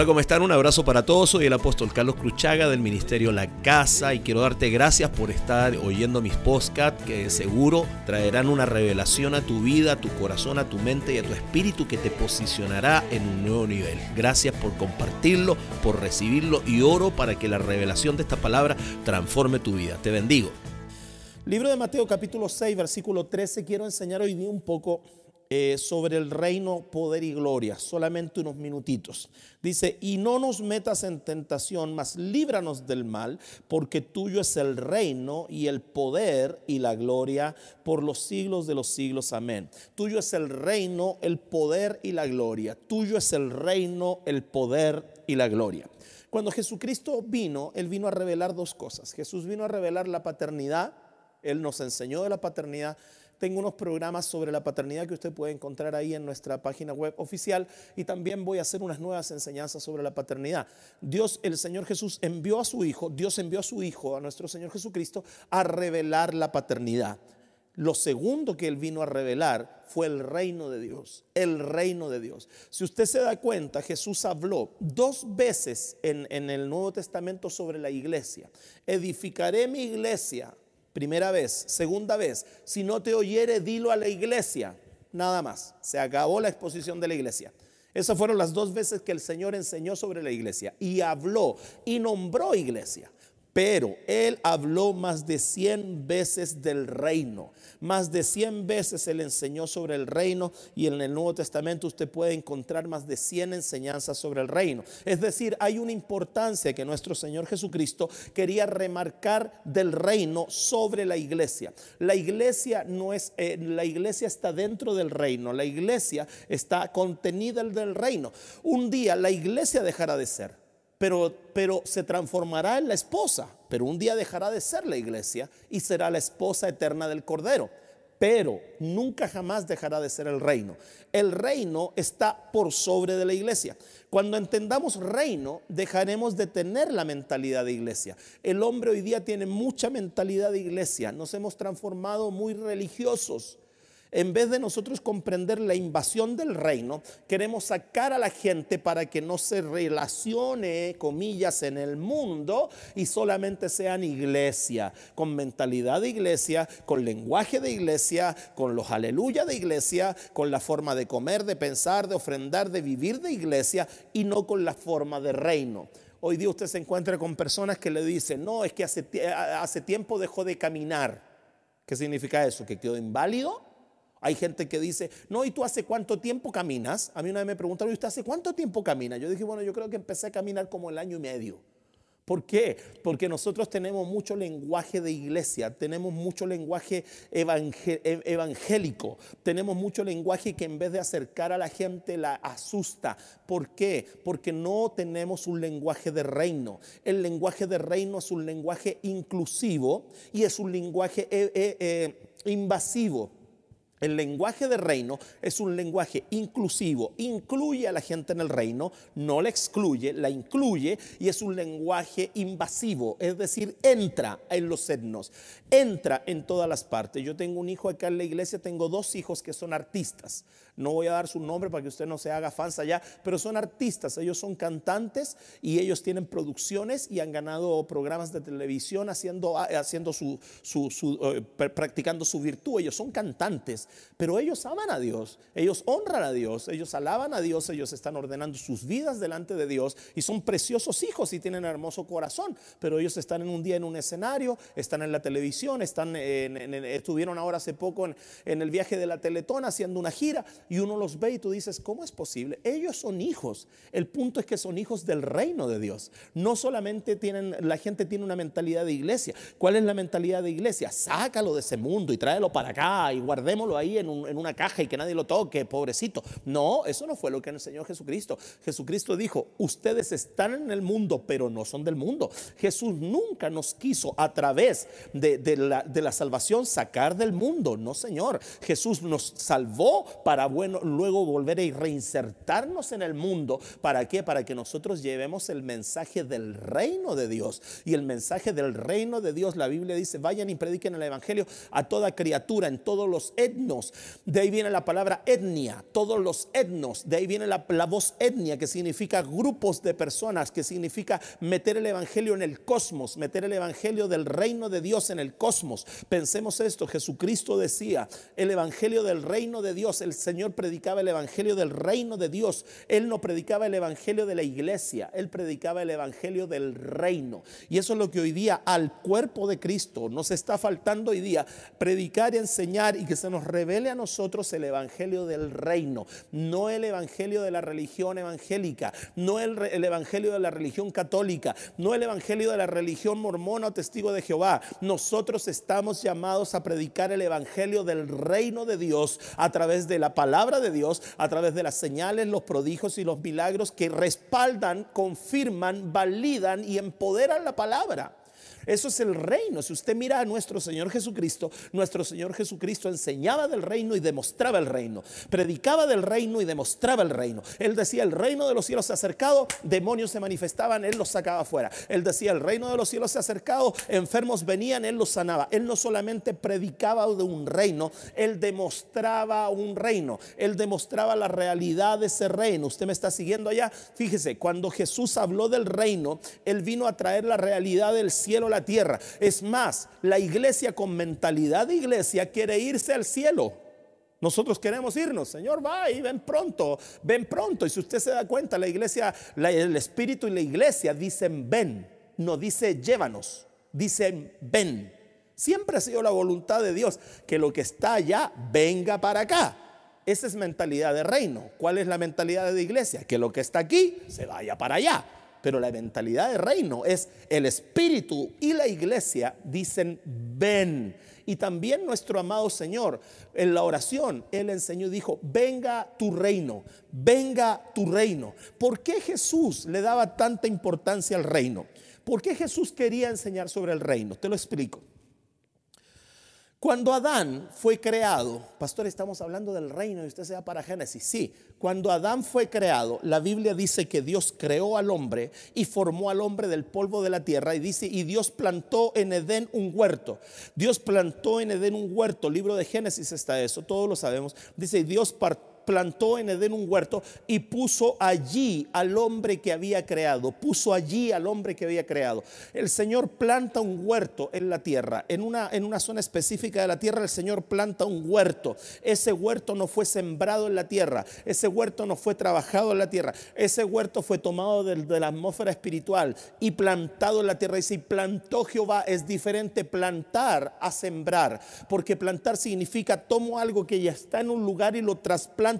Hola, ¿cómo están? Un abrazo para todos. Soy el apóstol Carlos Cruchaga del Ministerio La Casa y quiero darte gracias por estar oyendo mis podcasts que seguro traerán una revelación a tu vida, a tu corazón, a tu mente y a tu espíritu que te posicionará en un nuevo nivel. Gracias por compartirlo, por recibirlo y oro para que la revelación de esta palabra transforme tu vida. Te bendigo. Libro de Mateo capítulo 6, versículo 13. Quiero enseñar hoy día un poco eh, sobre el reino, poder y gloria, solamente unos minutitos. Dice, y no nos metas en tentación, mas líbranos del mal, porque tuyo es el reino y el poder y la gloria por los siglos de los siglos. Amén. Tuyo es el reino, el poder y la gloria. Tuyo es el reino, el poder y la gloria. Cuando Jesucristo vino, Él vino a revelar dos cosas. Jesús vino a revelar la paternidad, Él nos enseñó de la paternidad, tengo unos programas sobre la paternidad que usted puede encontrar ahí en nuestra página web oficial y también voy a hacer unas nuevas enseñanzas sobre la paternidad. Dios, el Señor Jesús envió a su Hijo, Dios envió a su Hijo, a nuestro Señor Jesucristo, a revelar la paternidad. Lo segundo que Él vino a revelar fue el reino de Dios, el reino de Dios. Si usted se da cuenta, Jesús habló dos veces en, en el Nuevo Testamento sobre la iglesia. Edificaré mi iglesia Primera vez. Segunda vez, si no te oyere, dilo a la iglesia. Nada más. Se acabó la exposición de la iglesia. Esas fueron las dos veces que el Señor enseñó sobre la iglesia y habló y nombró iglesia. Pero él habló más de 100 veces del reino. Más de 100 veces él enseñó sobre el reino y en el Nuevo Testamento usted puede encontrar más de 100 enseñanzas sobre el reino. Es decir, hay una importancia que nuestro Señor Jesucristo quería remarcar del reino sobre la iglesia. La iglesia no es eh, la iglesia está dentro del reino, la iglesia está contenida en el reino. Un día la iglesia dejará de ser pero, pero se transformará en la esposa, pero un día dejará de ser la iglesia y será la esposa eterna del Cordero. Pero nunca jamás dejará de ser el reino. El reino está por sobre de la iglesia. Cuando entendamos reino, dejaremos de tener la mentalidad de iglesia. El hombre hoy día tiene mucha mentalidad de iglesia. Nos hemos transformado muy religiosos en vez de nosotros comprender la invasión del reino, queremos sacar a la gente para que no se relacione, comillas, en el mundo y solamente sean iglesia, con mentalidad de iglesia, con lenguaje de iglesia, con los aleluya de iglesia, con la forma de comer, de pensar, de ofrendar, de vivir de iglesia y no con la forma de reino. Hoy día usted se encuentra con personas que le dicen, no, es que hace, hace tiempo dejó de caminar. ¿Qué significa eso? ¿Que quedó inválido? Hay gente que dice, no, ¿y tú hace cuánto tiempo caminas? A mí una vez me preguntaron, ¿y usted hace cuánto tiempo camina? Yo dije, bueno, yo creo que empecé a caminar como el año y medio. ¿Por qué? Porque nosotros tenemos mucho lenguaje de iglesia, tenemos mucho lenguaje e-, evangélico, tenemos mucho lenguaje que en vez de acercar a la gente la asusta. ¿Por qué? Porque no tenemos un lenguaje de reino. El lenguaje de reino es un lenguaje inclusivo y es un lenguaje eh, eh, invasivo. El lenguaje de reino es un lenguaje inclusivo, incluye a la gente en el reino, no la excluye, la incluye y es un lenguaje invasivo, es decir, entra en los etnos, entra en todas las partes. Yo tengo un hijo acá en la iglesia, tengo dos hijos que son artistas. No voy a dar su nombre para que usted no se haga fans allá, pero son artistas, ellos son cantantes y ellos tienen producciones y han ganado programas de televisión haciendo, haciendo su, eh, practicando su virtud. Ellos son cantantes pero ellos aman a Dios, ellos honran a Dios, ellos alaban a Dios, ellos están ordenando sus vidas delante de Dios y son preciosos hijos y tienen hermoso corazón, pero ellos están en un día en un escenario, están en la televisión, están estuvieron ahora hace poco en el viaje de la Teletón haciendo una gira y uno los ve y tú dices, ¿cómo es posible? Ellos son hijos, el punto es que son hijos del reino de Dios, no solamente tienen, la gente tiene una mentalidad de iglesia, ¿cuál es la mentalidad de iglesia? Sácalo de ese mundo y tráelo para acá y guardémoslo ahí en, una caja y que nadie lo toque, pobrecito. No, eso no fue lo que enseñó Jesucristo. Jesucristo dijo, ustedes están en el mundo, pero no son del mundo. Jesús nunca nos quiso a través de, la, de la salvación sacar del mundo. No, Señor. Jesús nos salvó para bueno, luego volver a reinsertarnos en el mundo. ¿Para qué? Para que nosotros llevemos el mensaje del reino de Dios. Y el mensaje del reino de Dios, la Biblia dice, vayan y prediquen el Evangelio a toda criatura, en todos los etnos. De ahí viene la palabra etnia, todos los etnos. De ahí viene la, la voz etnia, que significa grupos de personas, que significa meter el Evangelio en el cosmos, meter el Evangelio del reino de Dios en el cosmos. Pensemos esto, Jesucristo decía, el Evangelio del reino de Dios, el Señor predicaba el Evangelio del reino de Dios. Él no predicaba el Evangelio de la iglesia, Él predicaba el Evangelio del reino. Y eso es lo que hoy día al cuerpo de Cristo nos está faltando hoy día, predicar y enseñar y que se nos revele a nosotros el Evangelio del reino, no el Evangelio de la religión evangélica, no el, el Evangelio de la religión católica, no el Evangelio de la religión mormona o testigo de Jehová. Nosotros estamos llamados a predicar el Evangelio del reino de Dios a través de la palabra de Dios, a través de las señales, los prodigios y los milagros que respaldan, confirman, validan y empoderan la palabra. Eso es el reino. Si usted mira a nuestro Señor Jesucristo, nuestro Señor Jesucristo enseñaba del reino y demostraba el reino. Predicaba del reino y demostraba el reino. Él decía, el reino de los cielos se ha acercado, demonios se manifestaban, Él los sacaba afuera. Él decía, el reino de los cielos se ha acercado, enfermos venían, Él los sanaba. Él no solamente predicaba de un reino, Él demostraba un reino. Él demostraba la realidad de ese reino. Usted me está siguiendo allá. Fíjese, cuando Jesús habló del reino, Él vino a traer la realidad del cielo la tierra. Es más, la iglesia con mentalidad de iglesia quiere irse al cielo. Nosotros queremos irnos, Señor, va y ven pronto, ven pronto. Y si usted se da cuenta, la iglesia, el espíritu y la iglesia dicen ven, no dice llévanos, dicen ven. Siempre ha sido la voluntad de Dios que lo que está allá venga para acá. Esa es mentalidad de reino. ¿Cuál es la mentalidad de iglesia? Que lo que está aquí se vaya para allá. Pero la mentalidad de reino es el espíritu y la iglesia dicen ven. Y también nuestro amado Señor en la oración, Él enseñó y dijo, venga tu reino, venga tu reino. ¿Por qué Jesús le daba tanta importancia al reino? ¿Por qué Jesús quería enseñar sobre el reino? Te lo explico. Cuando Adán fue creado, pastor, estamos hablando del reino y usted se va para Génesis. Sí, cuando Adán fue creado, la Biblia dice que Dios creó al hombre y formó al hombre del polvo de la tierra y dice, y Dios plantó en Edén un huerto. Dios plantó en Edén un huerto, libro de Génesis está eso, todos lo sabemos. Dice, Dios partió plantó en Edén un huerto y puso allí al hombre que había creado, puso allí al hombre que había creado. El Señor planta un huerto en la tierra, en una, en una zona específica de la tierra el Señor planta un huerto. Ese huerto no fue sembrado en la tierra, ese huerto no fue trabajado en la tierra, ese huerto fue tomado de, la atmósfera espiritual y plantado en la tierra. Y si plantó Jehová es diferente plantar a sembrar, porque plantar significa tomo algo que ya está en un lugar y lo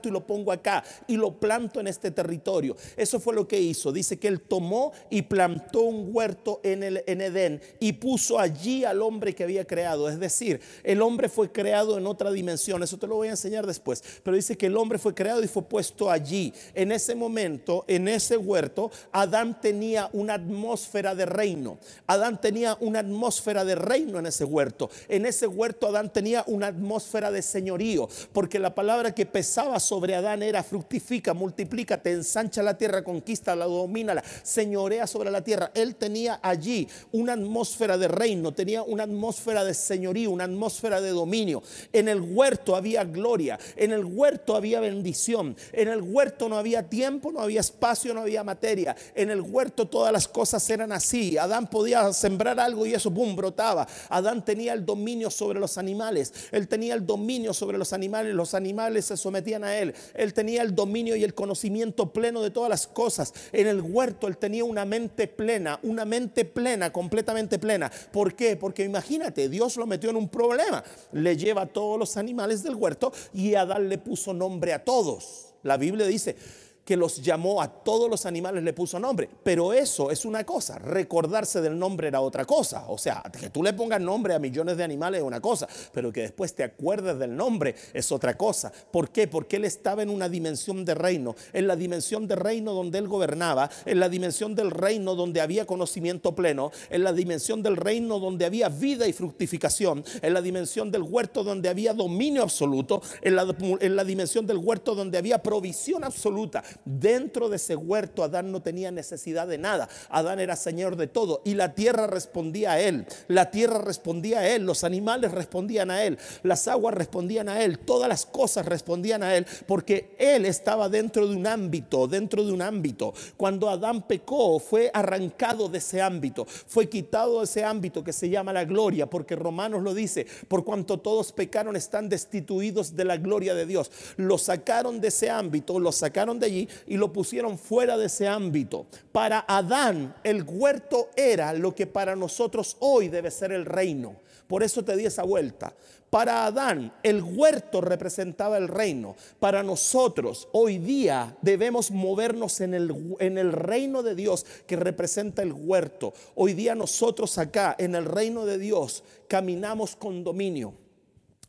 y lo pongo acá y lo planto en este territorio. Eso fue lo que hizo. Dice que él tomó y plantó un huerto en, el, en Edén y puso allí al hombre que había creado. Es decir, el hombre fue creado en otra dimensión. Eso te lo voy a enseñar después. Pero dice que el hombre fue creado y fue puesto allí. En ese momento, en ese huerto, Adán tenía una atmósfera de reino. Adán tenía una atmósfera de reino en ese huerto. En ese huerto Adán tenía una atmósfera de señorío. Porque la palabra que pesaba sobre Adán era fructifica, multiplícate, ensancha la tierra, conquista, la domina, señorea sobre la tierra. Él tenía allí una atmósfera de reino, tenía una atmósfera de señorío, una atmósfera de dominio. En el huerto había gloria, en el huerto había bendición, en el huerto no había tiempo, no había espacio, no había materia. En el huerto todas las cosas eran así. Adán podía sembrar algo y eso, boom, brotaba. Adán tenía el dominio sobre los animales, él tenía el dominio sobre los animales, los animales se sometían a él él. tenía el dominio y el conocimiento pleno de todas las cosas. En el huerto él tenía una mente plena, una mente plena, completamente plena. ¿Por qué? Porque imagínate, Dios lo metió en un problema. Le lleva a todos los animales del huerto y Adán le puso nombre a todos. La Biblia dice, que los llamó a todos los animales, le puso nombre. Pero eso es una cosa, recordarse del nombre era otra cosa. O sea, que tú le pongas nombre a millones de animales es una cosa, pero que después te acuerdes del nombre es otra cosa. ¿Por qué? Porque él estaba en una dimensión de reino, en la dimensión de reino donde él gobernaba, en la dimensión del reino donde había conocimiento pleno, en la dimensión del reino donde había vida y fructificación, en la dimensión del huerto donde había dominio absoluto, en la, en la dimensión del huerto donde había provisión absoluta. Dentro de ese huerto Adán no tenía necesidad de nada. Adán era señor de todo y la tierra respondía a él. La tierra respondía a él, los animales respondían a él, las aguas respondían a él, todas las cosas respondían a él porque él estaba dentro de un ámbito, dentro de un ámbito. Cuando Adán pecó fue arrancado de ese ámbito, fue quitado de ese ámbito que se llama la gloria, porque Romanos lo dice, por cuanto todos pecaron están destituidos de la gloria de Dios. Lo sacaron de ese ámbito, lo sacaron de allí y lo pusieron fuera de ese ámbito. Para Adán el huerto era lo que para nosotros hoy debe ser el reino. Por eso te di esa vuelta. Para Adán el huerto representaba el reino. Para nosotros hoy día debemos movernos en el, en el, reino de Dios que representa el huerto. Hoy día nosotros acá en el reino de Dios caminamos con dominio.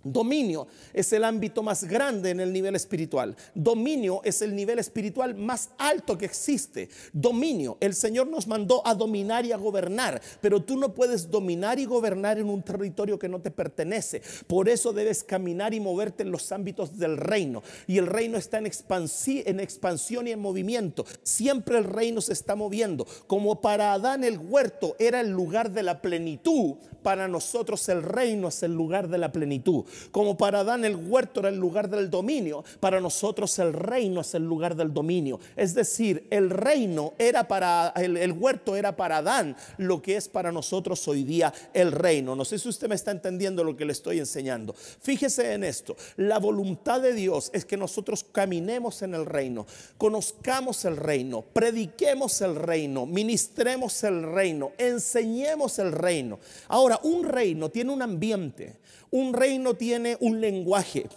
Dominio es el ámbito más grande en el nivel espiritual. Dominio es el nivel espiritual más alto que existe. Dominio, el Señor nos mandó a dominar y a gobernar, pero tú no puedes dominar y gobernar en un territorio que no te pertenece. Por eso debes caminar y moverte en los ámbitos del reino. Y el reino está en, expansión y en movimiento. Siempre el reino se está moviendo. Como para Adán el huerto era el lugar de la plenitud, para nosotros el reino es el lugar de la plenitud. Como para Adán el huerto era el lugar del dominio, para nosotros el reino es el lugar del dominio. Es decir, el reino era para, el, huerto era para Adán lo que es para nosotros hoy día el reino. No sé si usted me está entendiendo lo que le estoy enseñando. Fíjese en esto, la voluntad de Dios es que nosotros caminemos en el reino, conozcamos el reino, prediquemos el reino, ministremos el reino, enseñemos el reino. Ahora, un reino tiene un ambiente, un reino tiene un lenguaje.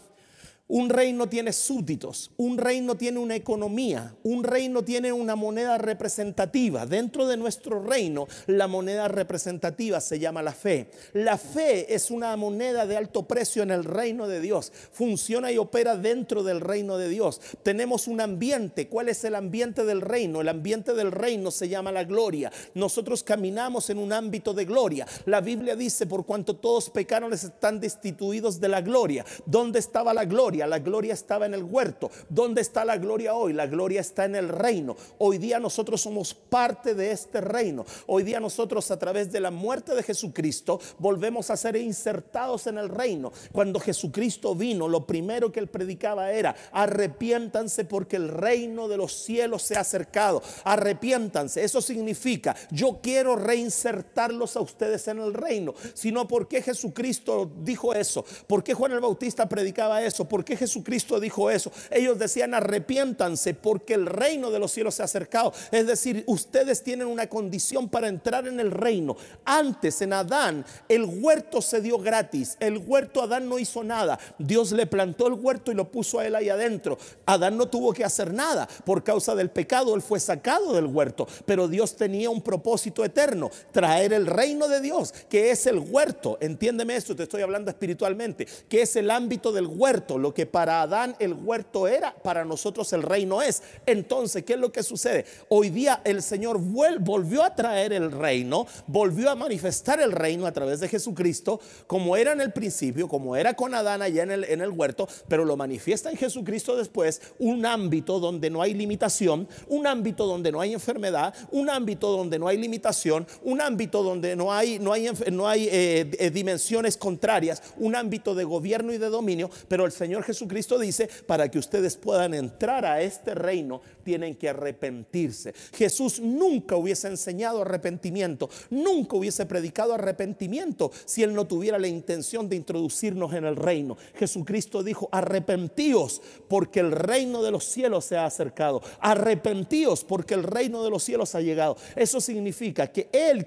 Un reino tiene súbditos, un reino tiene una economía, un reino tiene una moneda representativa. Dentro de nuestro reino, la moneda representativa se llama la fe. La fe es una moneda de alto precio en el reino de Dios. Funciona y opera dentro del reino de Dios. Tenemos un ambiente. ¿Cuál es el ambiente del reino? El ambiente del reino se llama la gloria. Nosotros caminamos en un ámbito de gloria. La Biblia dice, por cuanto todos pecaron, están destituidos de la gloria. ¿Dónde estaba la gloria? La gloria estaba en el huerto. ¿Dónde está la gloria hoy? La gloria está en el reino. Hoy día nosotros somos parte de este reino. Hoy día nosotros a través de la muerte de Jesucristo volvemos a ser insertados en el reino. Cuando Jesucristo vino, lo primero que él predicaba era, arrepiéntanse porque el reino de los cielos se ha acercado. Arrepiéntanse. Eso significa, yo quiero reinsertarlos a ustedes en el reino. Sino porque Jesucristo dijo eso. ¿Por qué Juan el Bautista predicaba eso? ¿Por qué Jesucristo dijo eso? Ellos decían arrepiéntanse porque el reino de los cielos se ha acercado. Es decir, ustedes tienen una condición para entrar en el reino. Antes en Adán el huerto se dio gratis. El huerto Adán no hizo nada. Dios le plantó el huerto y lo puso a él ahí adentro. Adán no tuvo que hacer nada. Por causa del pecado él fue sacado del huerto. Pero Dios tenía un propósito eterno. Traer el reino de Dios, que es el huerto. Entiéndeme esto, te estoy hablando espiritualmente. Que es el ámbito del huerto. Lo que para Adán el huerto era, para nosotros el reino es. Entonces, ¿qué es lo que sucede? Hoy día el Señor volvió a traer el reino, volvió a manifestar el reino a través de Jesucristo, como era en el principio, como era con Adán allá en el, en el huerto, pero lo manifiesta en Jesucristo después, un ámbito donde no hay limitación, un ámbito donde no hay enfermedad, un ámbito donde no hay limitación, un ámbito donde no hay, no hay, no hay eh, eh, dimensiones contrarias, un ámbito de gobierno y de dominio, pero el Señor Jesucristo dice, para que ustedes puedan entrar a este reino, tienen que arrepentirse. Jesús nunca hubiese enseñado arrepentimiento, nunca hubiese predicado arrepentimiento si él no tuviera la intención de introducirnos en el reino. Jesucristo dijo, arrepentíos porque el reino de los cielos se ha acercado. Arrepentíos porque el reino de los cielos ha llegado. Eso significa que Él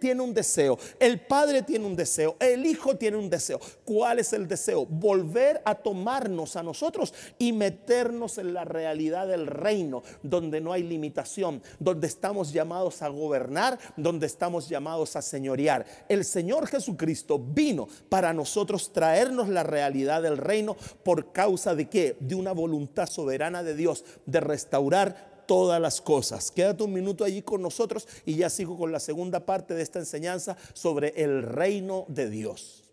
tiene un deseo, el Padre tiene un deseo, el Hijo tiene un deseo. ¿Cuál es el deseo? Volver a tomar a nosotros y meternos en la realidad del reino, donde no hay limitación, donde estamos llamados a gobernar, donde estamos llamados a señorear. El Señor Jesucristo vino para nosotros traernos la realidad del reino por causa de qué? De una voluntad soberana de Dios de restaurar todas las cosas. Quédate un minuto allí con nosotros y ya sigo con la segunda parte de esta enseñanza sobre el reino de Dios.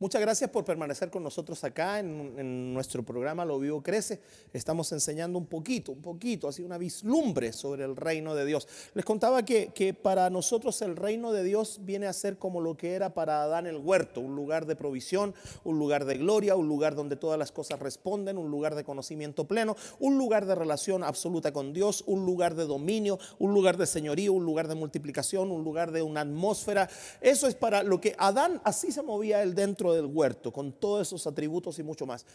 Muchas gracias por permanecer con nosotros acá en, nuestro programa Lo Vivo Crece. Estamos enseñando un poquito, un poquito, así una vislumbre sobre el reino de Dios. Les contaba que, que para nosotros el reino de Dios viene a ser como lo que era para Adán el huerto, un lugar de provisión, un lugar de gloria, un lugar donde todas las cosas responden, un lugar de conocimiento pleno, un lugar de relación absoluta con Dios, un lugar de dominio, un lugar de señorío, un lugar de multiplicación, un lugar de una atmósfera. Eso es para lo que Adán así se movía él dentro del huerto, con todos esos atributos y mucho más.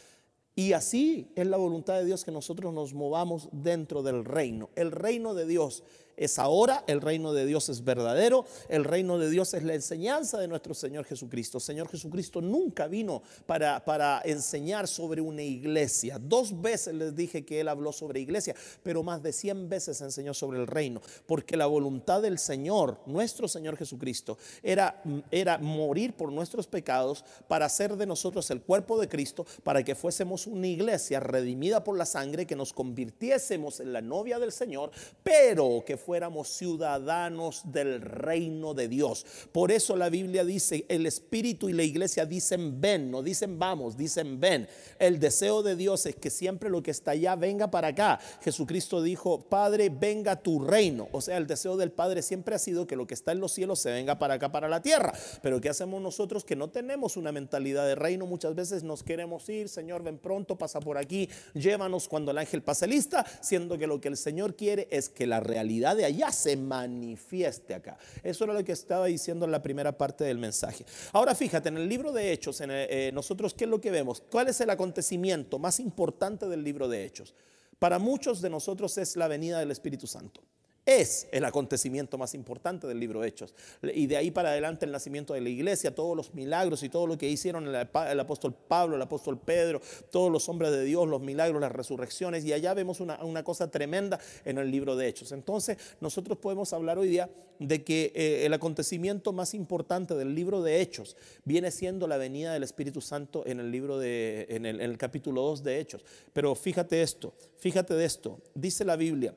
Y así es la voluntad de Dios que nosotros nos movamos dentro del reino. El reino de Dios es ahora, el reino de Dios es verdadero, el reino de Dios es la enseñanza de nuestro Señor Jesucristo. Señor Jesucristo nunca vino para, para enseñar sobre una iglesia. Dos veces les dije que Él habló sobre iglesia, pero más de cien veces enseñó sobre el reino, porque la voluntad del Señor, nuestro Señor Jesucristo, era, era morir por nuestros pecados para hacer de nosotros el cuerpo de Cristo, para que fuésemos una iglesia redimida por la sangre, que nos convirtiésemos en la novia del Señor, pero que fuéramos ciudadanos del reino de Dios. Por eso la Biblia dice, el Espíritu y la iglesia dicen ven, no dicen vamos, dicen ven. El deseo de Dios es que siempre lo que está allá venga para acá. Jesucristo dijo, Padre, venga tu reino. O sea, el deseo del Padre siempre ha sido que lo que está en los cielos se venga para acá, para la tierra. Pero ¿qué hacemos nosotros que no tenemos una mentalidad de reino? Muchas veces nos queremos ir, Señor, ven pronto, pasa por aquí, llévanos cuando el ángel pase lista, siendo que lo que el Señor quiere es que la realidad de allá se manifieste acá. Eso era lo que estaba diciendo en la primera parte del mensaje. Ahora fíjate, en el libro de Hechos, en eh, nosotros, ¿qué es lo que vemos? ¿Cuál es el acontecimiento más importante del libro de Hechos? Para muchos de nosotros es la venida del Espíritu Santo es el acontecimiento más importante del libro Hechos. Y de ahí para adelante el nacimiento de la iglesia, todos los milagros y todo lo que hicieron el, apóstol Pablo, el apóstol Pedro, todos los hombres de Dios, los milagros, las resurrecciones. Y allá vemos una, cosa tremenda en el libro de Hechos. Entonces nosotros podemos hablar hoy día de que eh, el acontecimiento más importante del libro de Hechos viene siendo la venida del Espíritu Santo en el libro de, en el, en el capítulo 2 de Hechos. Pero fíjate esto, fíjate de esto. Dice la Biblia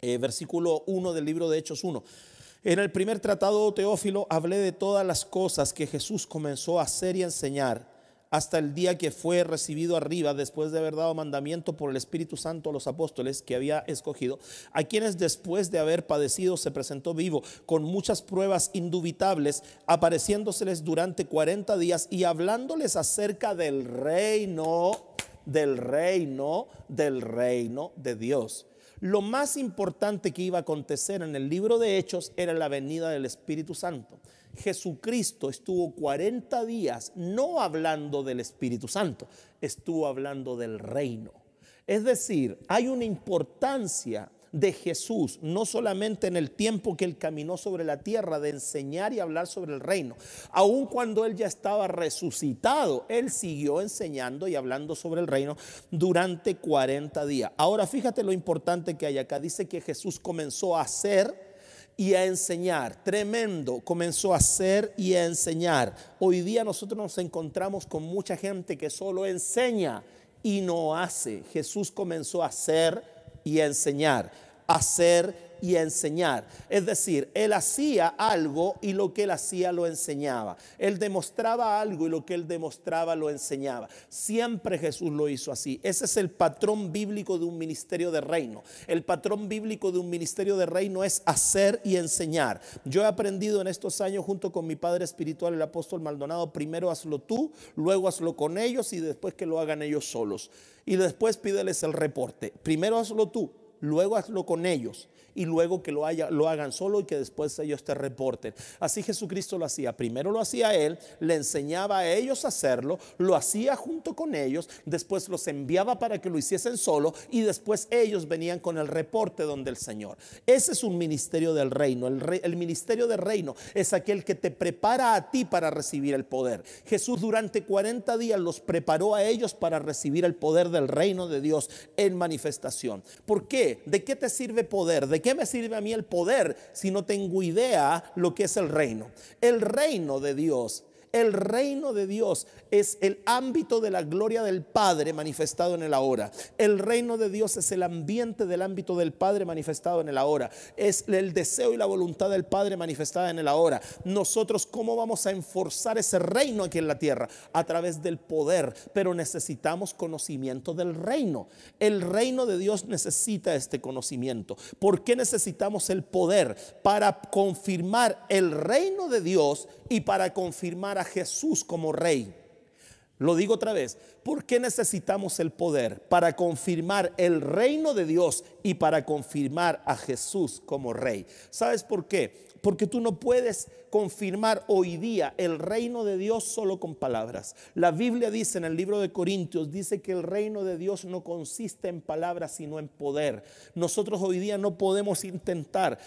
eh, versículo 1 del libro de Hechos 1. En el primer tratado, Teófilo, hablé de todas las cosas que Jesús comenzó a hacer y enseñar hasta el día que fue recibido arriba, después de haber dado mandamiento por el Espíritu Santo a los apóstoles que había escogido, a quienes después de haber padecido se presentó vivo con muchas pruebas indubitables, apareciéndoseles durante 40 días y hablándoles acerca del reino, del reino, del reino de Dios lo más importante que iba a acontecer en el libro de Hechos era la venida del Espíritu Santo. Jesucristo estuvo 40 días no hablando del Espíritu Santo, estuvo hablando del reino. Es decir, hay una importancia de Jesús, no solamente en el tiempo que él caminó sobre la tierra de enseñar y hablar sobre el reino, aun cuando él ya estaba resucitado, él siguió enseñando y hablando sobre el reino durante 40 días. Ahora fíjate lo importante que hay acá, dice que Jesús comenzó a hacer y a enseñar. Tremendo, comenzó a hacer y a enseñar. Hoy día nosotros nos encontramos con mucha gente que solo enseña y no hace. Jesús comenzó a hacer y a enseñar, hacer y enseñar. Es decir, él hacía algo y lo que él hacía lo enseñaba. Él demostraba algo y lo que él demostraba lo enseñaba. Siempre Jesús lo hizo así. Ese es el patrón bíblico de un ministerio de reino. El patrón bíblico de un ministerio de reino es hacer y enseñar. Yo he aprendido en estos años junto con mi padre espiritual, el apóstol Maldonado, primero hazlo tú, luego hazlo con ellos y después que lo hagan ellos solos. Y después pídeles el reporte. Primero hazlo tú, luego hazlo con ellos y luego que lo, haya, lo hagan solo y que después ellos te reporten. Así Jesucristo lo hacía. Primero lo hacía Él, le enseñaba a ellos a hacerlo, lo hacía junto con ellos, después los enviaba para que lo hiciesen solo y después ellos venían con el reporte donde el Señor. Ese es un ministerio del reino. El, el ministerio del reino es aquel que te prepara a ti para recibir el poder. Jesús durante 40 días los preparó a ellos para recibir el poder del reino de Dios en manifestación. ¿Por qué? ¿De qué te sirve poder? ¿De qué me sirve a mí el poder si no tengo idea lo que es el reino? El reino de Dios el reino de Dios es el ámbito de la gloria del Padre manifestado en el ahora. El reino de Dios es el ambiente del ámbito del Padre manifestado en el ahora. Es el deseo y la voluntad del Padre manifestada en el ahora. Nosotros, ¿cómo vamos a enforzar ese reino aquí en la tierra? A través del poder. Pero necesitamos conocimiento del reino. El reino de Dios necesita este conocimiento. ¿Por qué necesitamos el poder? Para confirmar el reino de Dios y para confirmar a Jesús como rey. Lo digo otra vez, ¿por qué necesitamos el poder? Para confirmar el reino de Dios y para confirmar a Jesús como rey. ¿Sabes por qué? Porque tú no puedes confirmar hoy día el reino de Dios solo con palabras. La Biblia dice en el libro de Corintios, dice que el reino de Dios no consiste en palabras, sino en poder. Nosotros hoy día no podemos intentar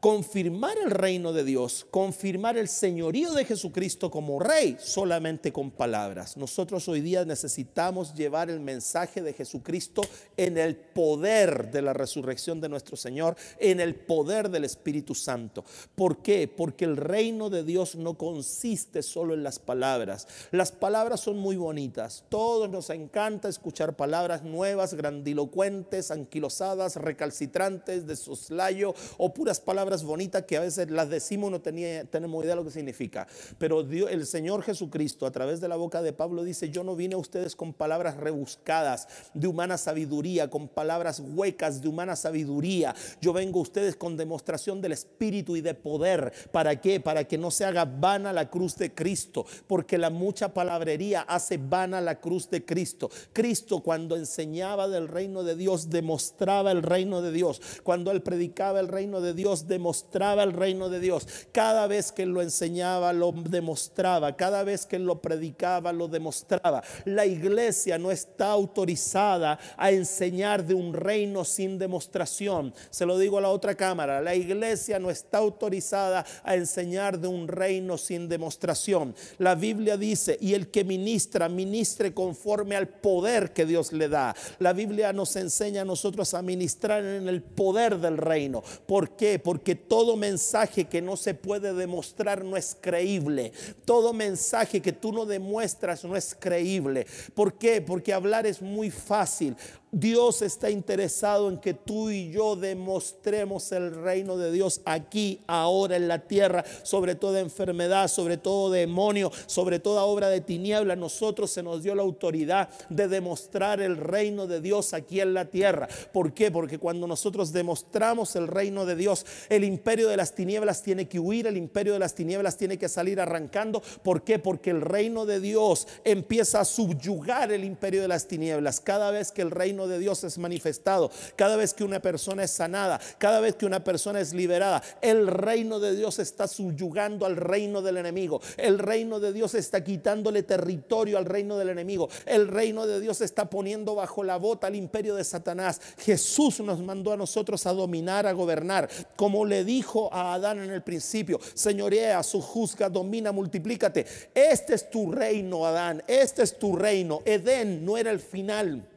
confirmar el reino de Dios, confirmar el señorío de Jesucristo como rey solamente con palabras. Nosotros hoy día necesitamos llevar el mensaje de Jesucristo en el poder de la resurrección de nuestro Señor, en el poder del Espíritu Santo. ¿Por qué? Porque el reino de Dios no consiste solo en las palabras. Las palabras son muy bonitas. Todos nos encanta escuchar palabras nuevas, grandilocuentes, anquilosadas, recalcitrantes, de soslayo o puras palabras bonitas que a veces las decimos no tenía, tenemos idea de lo que significa. Pero el Señor Jesucristo a través de la boca de Pablo dice, yo no vine a ustedes con palabras rebuscadas de humana sabiduría, con palabras huecas de humana sabiduría. Yo vengo a ustedes con demostración del Espíritu y de poder. ¿Para qué? Para que no se haga vana la cruz de Cristo, porque la mucha palabrería hace vana la cruz de Cristo. Cristo cuando enseñaba del reino de Dios, demostraba el reino de Dios. Cuando él predicaba el reino de Dios, demostraba demostraba el reino de Dios. Cada vez que lo enseñaba, lo demostraba. Cada vez que lo predicaba, lo demostraba. La iglesia no está autorizada a enseñar de un reino sin demostración. Se lo digo a la otra cámara. La iglesia no está autorizada a enseñar de un reino sin demostración. La Biblia dice, y el que ministra, ministre conforme al poder que Dios le da. La Biblia nos enseña a nosotros a ministrar en el poder del reino. ¿Por qué? Porque todo mensaje que no se puede demostrar no es creíble. Todo mensaje que tú no demuestras no es creíble. ¿Por qué? Porque hablar es muy fácil. Dios está interesado en que tú y yo demostremos el reino de Dios aquí, ahora en la tierra, sobre toda enfermedad, sobre todo demonio, sobre toda obra de tiniebla. Nosotros se nos dio la autoridad de demostrar el reino de Dios aquí en la tierra. ¿Por qué? Porque cuando nosotros demostramos el reino de Dios, el imperio de las tinieblas tiene que huir, el imperio de las tinieblas tiene que salir arrancando. ¿Por qué? Porque el reino de Dios empieza a subyugar el imperio de las tinieblas. Cada vez que el reino de Dios es manifestado, cada vez que una persona es sanada, cada vez que una persona es liberada, el reino de Dios está subyugando al reino del enemigo. El reino de Dios está quitándole territorio al reino del enemigo. El reino de Dios está poniendo bajo la bota al imperio de Satanás. Jesús nos mandó a nosotros a dominar, a gobernar, como le dijo a Adán en el principio, señorea, su juzga, domina, multiplícate. Este es tu reino, Adán, este es tu reino. Edén no era el final.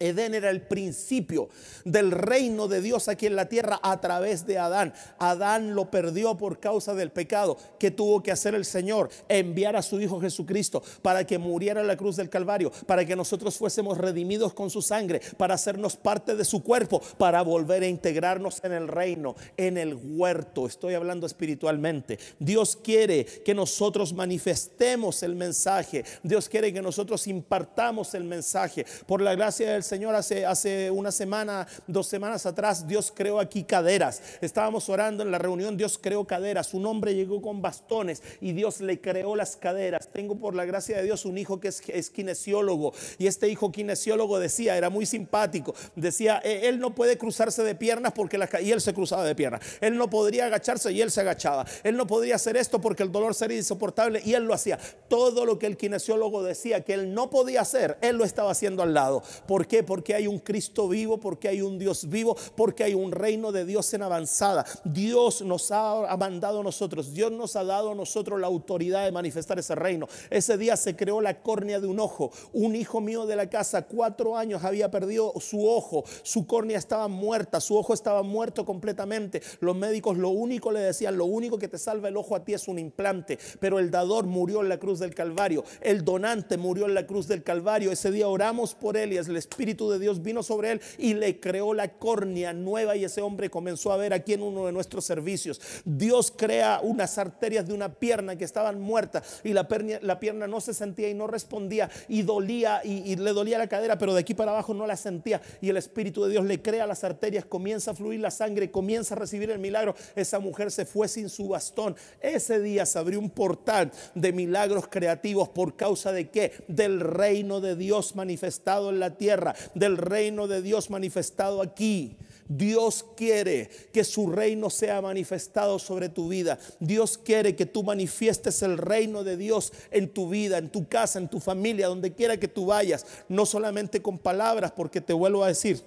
Edén era el principio del reino de Dios aquí en la tierra a través de Adán. Adán lo perdió por causa del pecado. que tuvo que hacer el Señor? Enviar a su Hijo Jesucristo para que muriera en la cruz del Calvario, para que nosotros fuésemos redimidos con su sangre, para hacernos parte de su cuerpo, para volver a integrarnos en el reino, en el huerto. Estoy hablando espiritualmente. Dios quiere que nosotros manifestemos el mensaje. Dios quiere que nosotros impartamos el mensaje. Por la gracia de del Señor hace, hace una semana, dos semanas atrás, Dios creó aquí caderas. Estábamos orando en la reunión, Dios creó caderas. Un hombre llegó con bastones y Dios le creó las caderas. Tengo por la gracia de Dios un hijo que es, es kinesiólogo y este hijo kinesiólogo decía, era muy simpático, decía, "Eh, él no puede cruzarse de piernas porque la, ca-", y él se cruzaba de piernas. Él no podría agacharse y él se agachaba. Él no podría hacer esto porque el dolor sería insoportable y él lo hacía. Todo lo que el kinesiólogo decía que él no podía hacer, él lo estaba haciendo al lado. ¿Por qué? Porque hay un Cristo vivo, porque hay un Dios vivo, porque hay un reino de Dios en avanzada. Dios nos ha, mandado a nosotros, Dios nos ha dado a nosotros la autoridad de manifestar ese reino. Ese día se creó la córnea de un ojo. Un hijo mío de la casa, cuatro años, había perdido su ojo, su córnea estaba muerta, su ojo estaba muerto completamente. Los médicos lo único le decían, lo único que te salva el ojo a ti es un implante, pero el dador murió en la cruz del Calvario, el donante murió en la cruz del Calvario. Ese día oramos por él y el Espíritu de Dios vino sobre él y le creó la córnea nueva y ese hombre comenzó a ver aquí en uno de nuestros servicios. Dios crea unas arterias de una pierna que estaban muertas y la, pernia- la pierna no se sentía y no respondía y dolía y, y le dolía la cadera, pero de aquí para abajo no la sentía y el Espíritu de Dios le crea las arterias, comienza a fluir la sangre, comienza a recibir el milagro. Esa mujer se fue sin su bastón. Ese día se abrió un portal de milagros creativos por causa de qué? Del reino de Dios manifestado en la tierra, del reino de Dios manifestado aquí. Dios quiere que su reino sea manifestado sobre tu vida. Dios quiere que tú manifiestes el reino de Dios en tu vida, en tu casa, en tu familia, donde quiera que tú vayas. No solamente con palabras, porque te vuelvo a decir,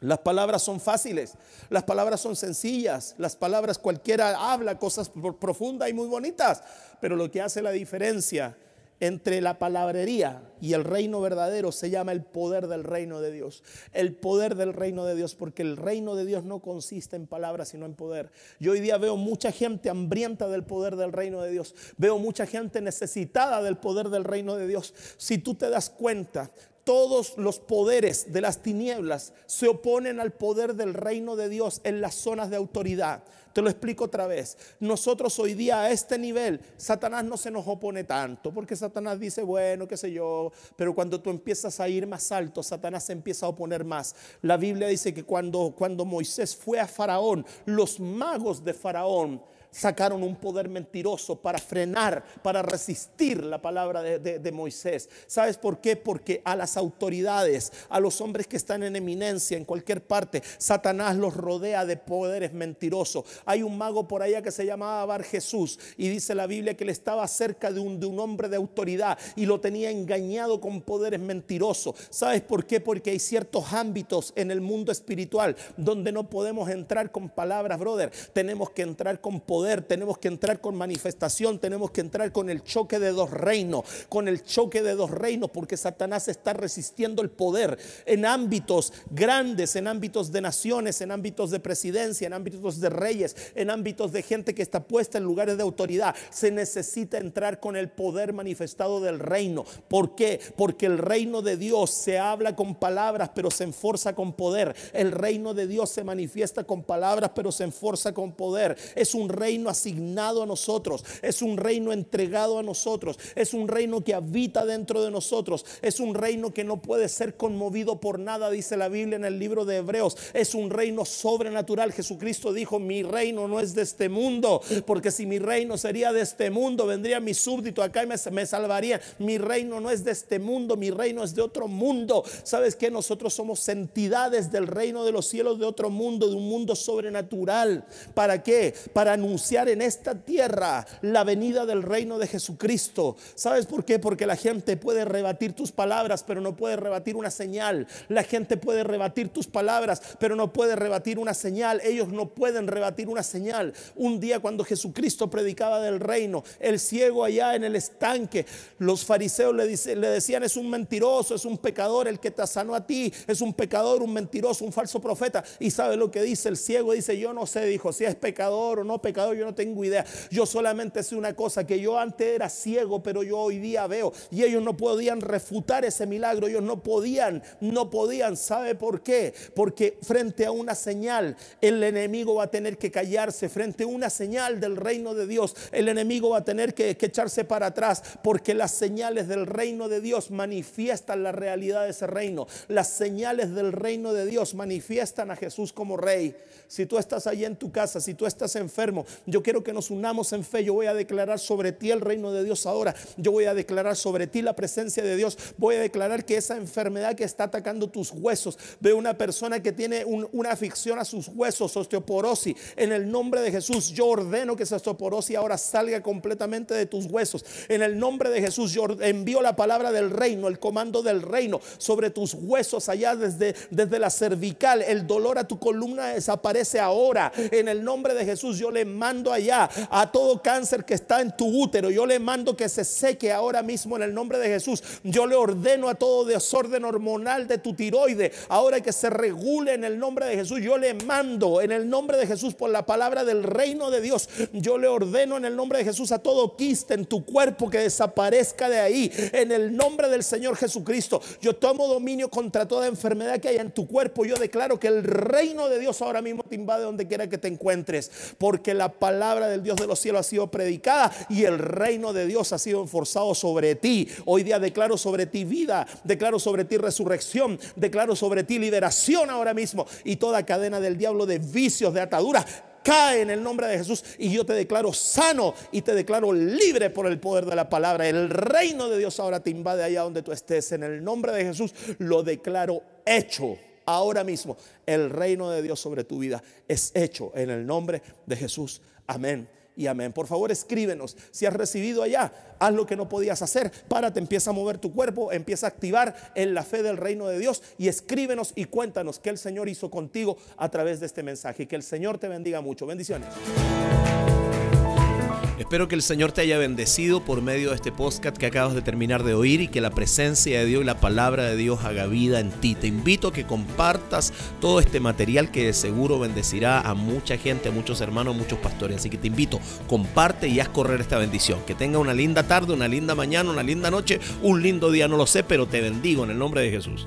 las palabras son fáciles, las palabras son sencillas, las palabras cualquiera habla cosas pro- profundas y muy bonitas, pero lo que hace la diferencia entre la palabrería y el reino verdadero se llama el poder del reino de Dios. El poder del reino de Dios, porque el reino de Dios no consiste en palabras, sino en poder. Yo hoy día veo mucha gente hambrienta del poder del reino de Dios. Veo mucha gente necesitada del poder del reino de Dios. Si tú te das cuenta, todos los poderes de las tinieblas se oponen al poder del reino de Dios en las zonas de autoridad. Te lo explico otra vez. Nosotros hoy día a este nivel, Satanás no se nos opone tanto, porque Satanás dice, bueno, qué sé yo, pero cuando tú empiezas a ir más alto, Satanás se empieza a oponer más. La Biblia dice que cuando, cuando Moisés fue a Faraón, los magos de Faraón sacaron un poder mentiroso para frenar, para resistir la palabra de, Moisés. ¿Sabes por qué? Porque a las autoridades, a los hombres que están en eminencia en cualquier parte, Satanás los rodea de poderes mentirosos. Hay un mago por allá que se llamaba Bar Jesús y dice la Biblia que él estaba cerca de un, de un hombre de autoridad y lo tenía engañado con poderes mentirosos. ¿Sabes por qué? Porque hay ciertos ámbitos en el mundo espiritual donde no podemos entrar con palabras, brother. Tenemos que entrar con poder, tenemos que entrar con manifestación, tenemos que entrar con el choque de dos reinos, con el choque de dos reinos, porque Satanás está resistiendo el poder en ámbitos grandes, en ámbitos de naciones, en ámbitos de presidencia, en ámbitos de reyes, en ámbitos de gente que está puesta en lugares de autoridad. Se necesita entrar con el poder manifestado del reino. ¿Por qué? Porque el reino de Dios se habla con palabras, pero se enforza con poder. El reino de Dios se manifiesta con palabras, pero se enforza con poder. Es un reino asignado a nosotros, es un reino entregado a nosotros, es un reino que habita dentro de nosotros, es un reino que no puede ser conmovido por nada, dice la Biblia en el libro de Hebreos. Es un reino sobrenatural. Jesucristo dijo, mi reino no es de este mundo, porque si mi reino sería de este mundo, vendría mi súbdito acá y me, me salvaría. Mi reino no es de este mundo, mi reino es de otro mundo. ¿Sabes que Nosotros somos entidades del reino de los cielos de otro mundo, de un mundo sobrenatural. ¿Para qué? Para anunciar en esta tierra la venida del reino de Jesucristo. ¿Sabes por qué? Porque la gente puede rebatir tus palabras, pero no puede rebatir una señal. La gente puede rebatir tus palabras, pero no puede rebatir una señal. Ellos no pueden rebatir una señal. Un día cuando Jesucristo predicaba del reino, el ciego allá en el estanque, los fariseos le, dice- le decían, es un mentiroso, es un pecador el que te sanó a ti, es un pecador, un mentiroso, un falso profeta. Y sabe lo que dice el ciego, dice, yo no sé, dijo, si es pecador o no pecador yo no tengo idea. Yo solamente sé una cosa, que yo antes era ciego, pero yo hoy día veo. Y ellos no podían refutar ese milagro, ellos no podían, no podían. ¿Sabe por qué? Porque frente a una señal, el enemigo va a tener que callarse. Frente a una señal del reino de Dios, el enemigo va a tener que, que echarse para atrás, porque las señales del reino de Dios manifiestan la realidad de ese reino. Las señales del reino de Dios manifiestan a Jesús como rey. Si tú estás allí en tu casa, si tú estás enfermo, yo quiero que nos unamos en fe. Yo voy a declarar sobre ti el reino de Dios ahora. Yo voy a declarar sobre ti la presencia de Dios. Voy a declarar que esa enfermedad que está atacando tus huesos, de una persona que tiene una afición a sus huesos, osteoporosis, en el nombre de Jesús, yo ordeno que esa osteoporosis ahora salga completamente de tus huesos. En el nombre de Jesús, yo envío la palabra del reino, el comando del reino sobre tus huesos allá desde, desde la cervical. El dolor a tu columna desaparece ahora. En el nombre de Jesús, yo le mando allá a todo cáncer que está en tu útero. Yo le mando que se seque ahora mismo en el nombre de Jesús. Yo le ordeno a todo desorden hormonal de tu tiroide, ahora que se regule en el nombre de Jesús. Yo le mando en el nombre de Jesús por la palabra del reino de Dios. Yo le ordeno en el nombre de Jesús a todo quiste en tu cuerpo que desaparezca de ahí. En el nombre del Señor Jesucristo. Yo tomo dominio contra toda enfermedad que haya en tu cuerpo. Yo declaro que el reino de Dios ahora mismo te invade donde quiera que te encuentres. Porque la palabra del Dios de los cielos ha sido predicada y el reino de Dios ha sido enforzado sobre ti. Hoy día declaro sobre ti vida, declaro sobre ti resurrección, declaro sobre ti liberación ahora mismo y toda cadena del diablo de vicios, de ataduras cae en el nombre de Jesús y yo te declaro sano y te declaro libre por el poder de la palabra. El reino de Dios ahora te invade allá donde tú estés. En el nombre de Jesús lo declaro hecho. Ahora mismo el reino de Dios sobre tu vida es hecho en el nombre de Jesús. Amén y amén. Por favor, escríbenos. Si has recibido allá, haz lo que no podías hacer. Párate, empieza a mover tu cuerpo, empieza a activar en la fe del reino de Dios y escríbenos y cuéntanos qué el Señor hizo contigo a través de este mensaje. Que el Señor te bendiga mucho. Bendiciones. Espero que el Señor te haya bendecido por medio de este podcast que acabas de terminar de oír y que la presencia de Dios y la palabra de Dios haga vida en ti. Te invito a que compartas todo este material que de seguro bendecirá a mucha gente, a muchos hermanos, a muchos pastores. Así que te invito, comparte y haz correr esta bendición. Que tenga una linda tarde, una linda mañana, una linda noche, un lindo día, no lo sé, pero te bendigo en el nombre de Jesús.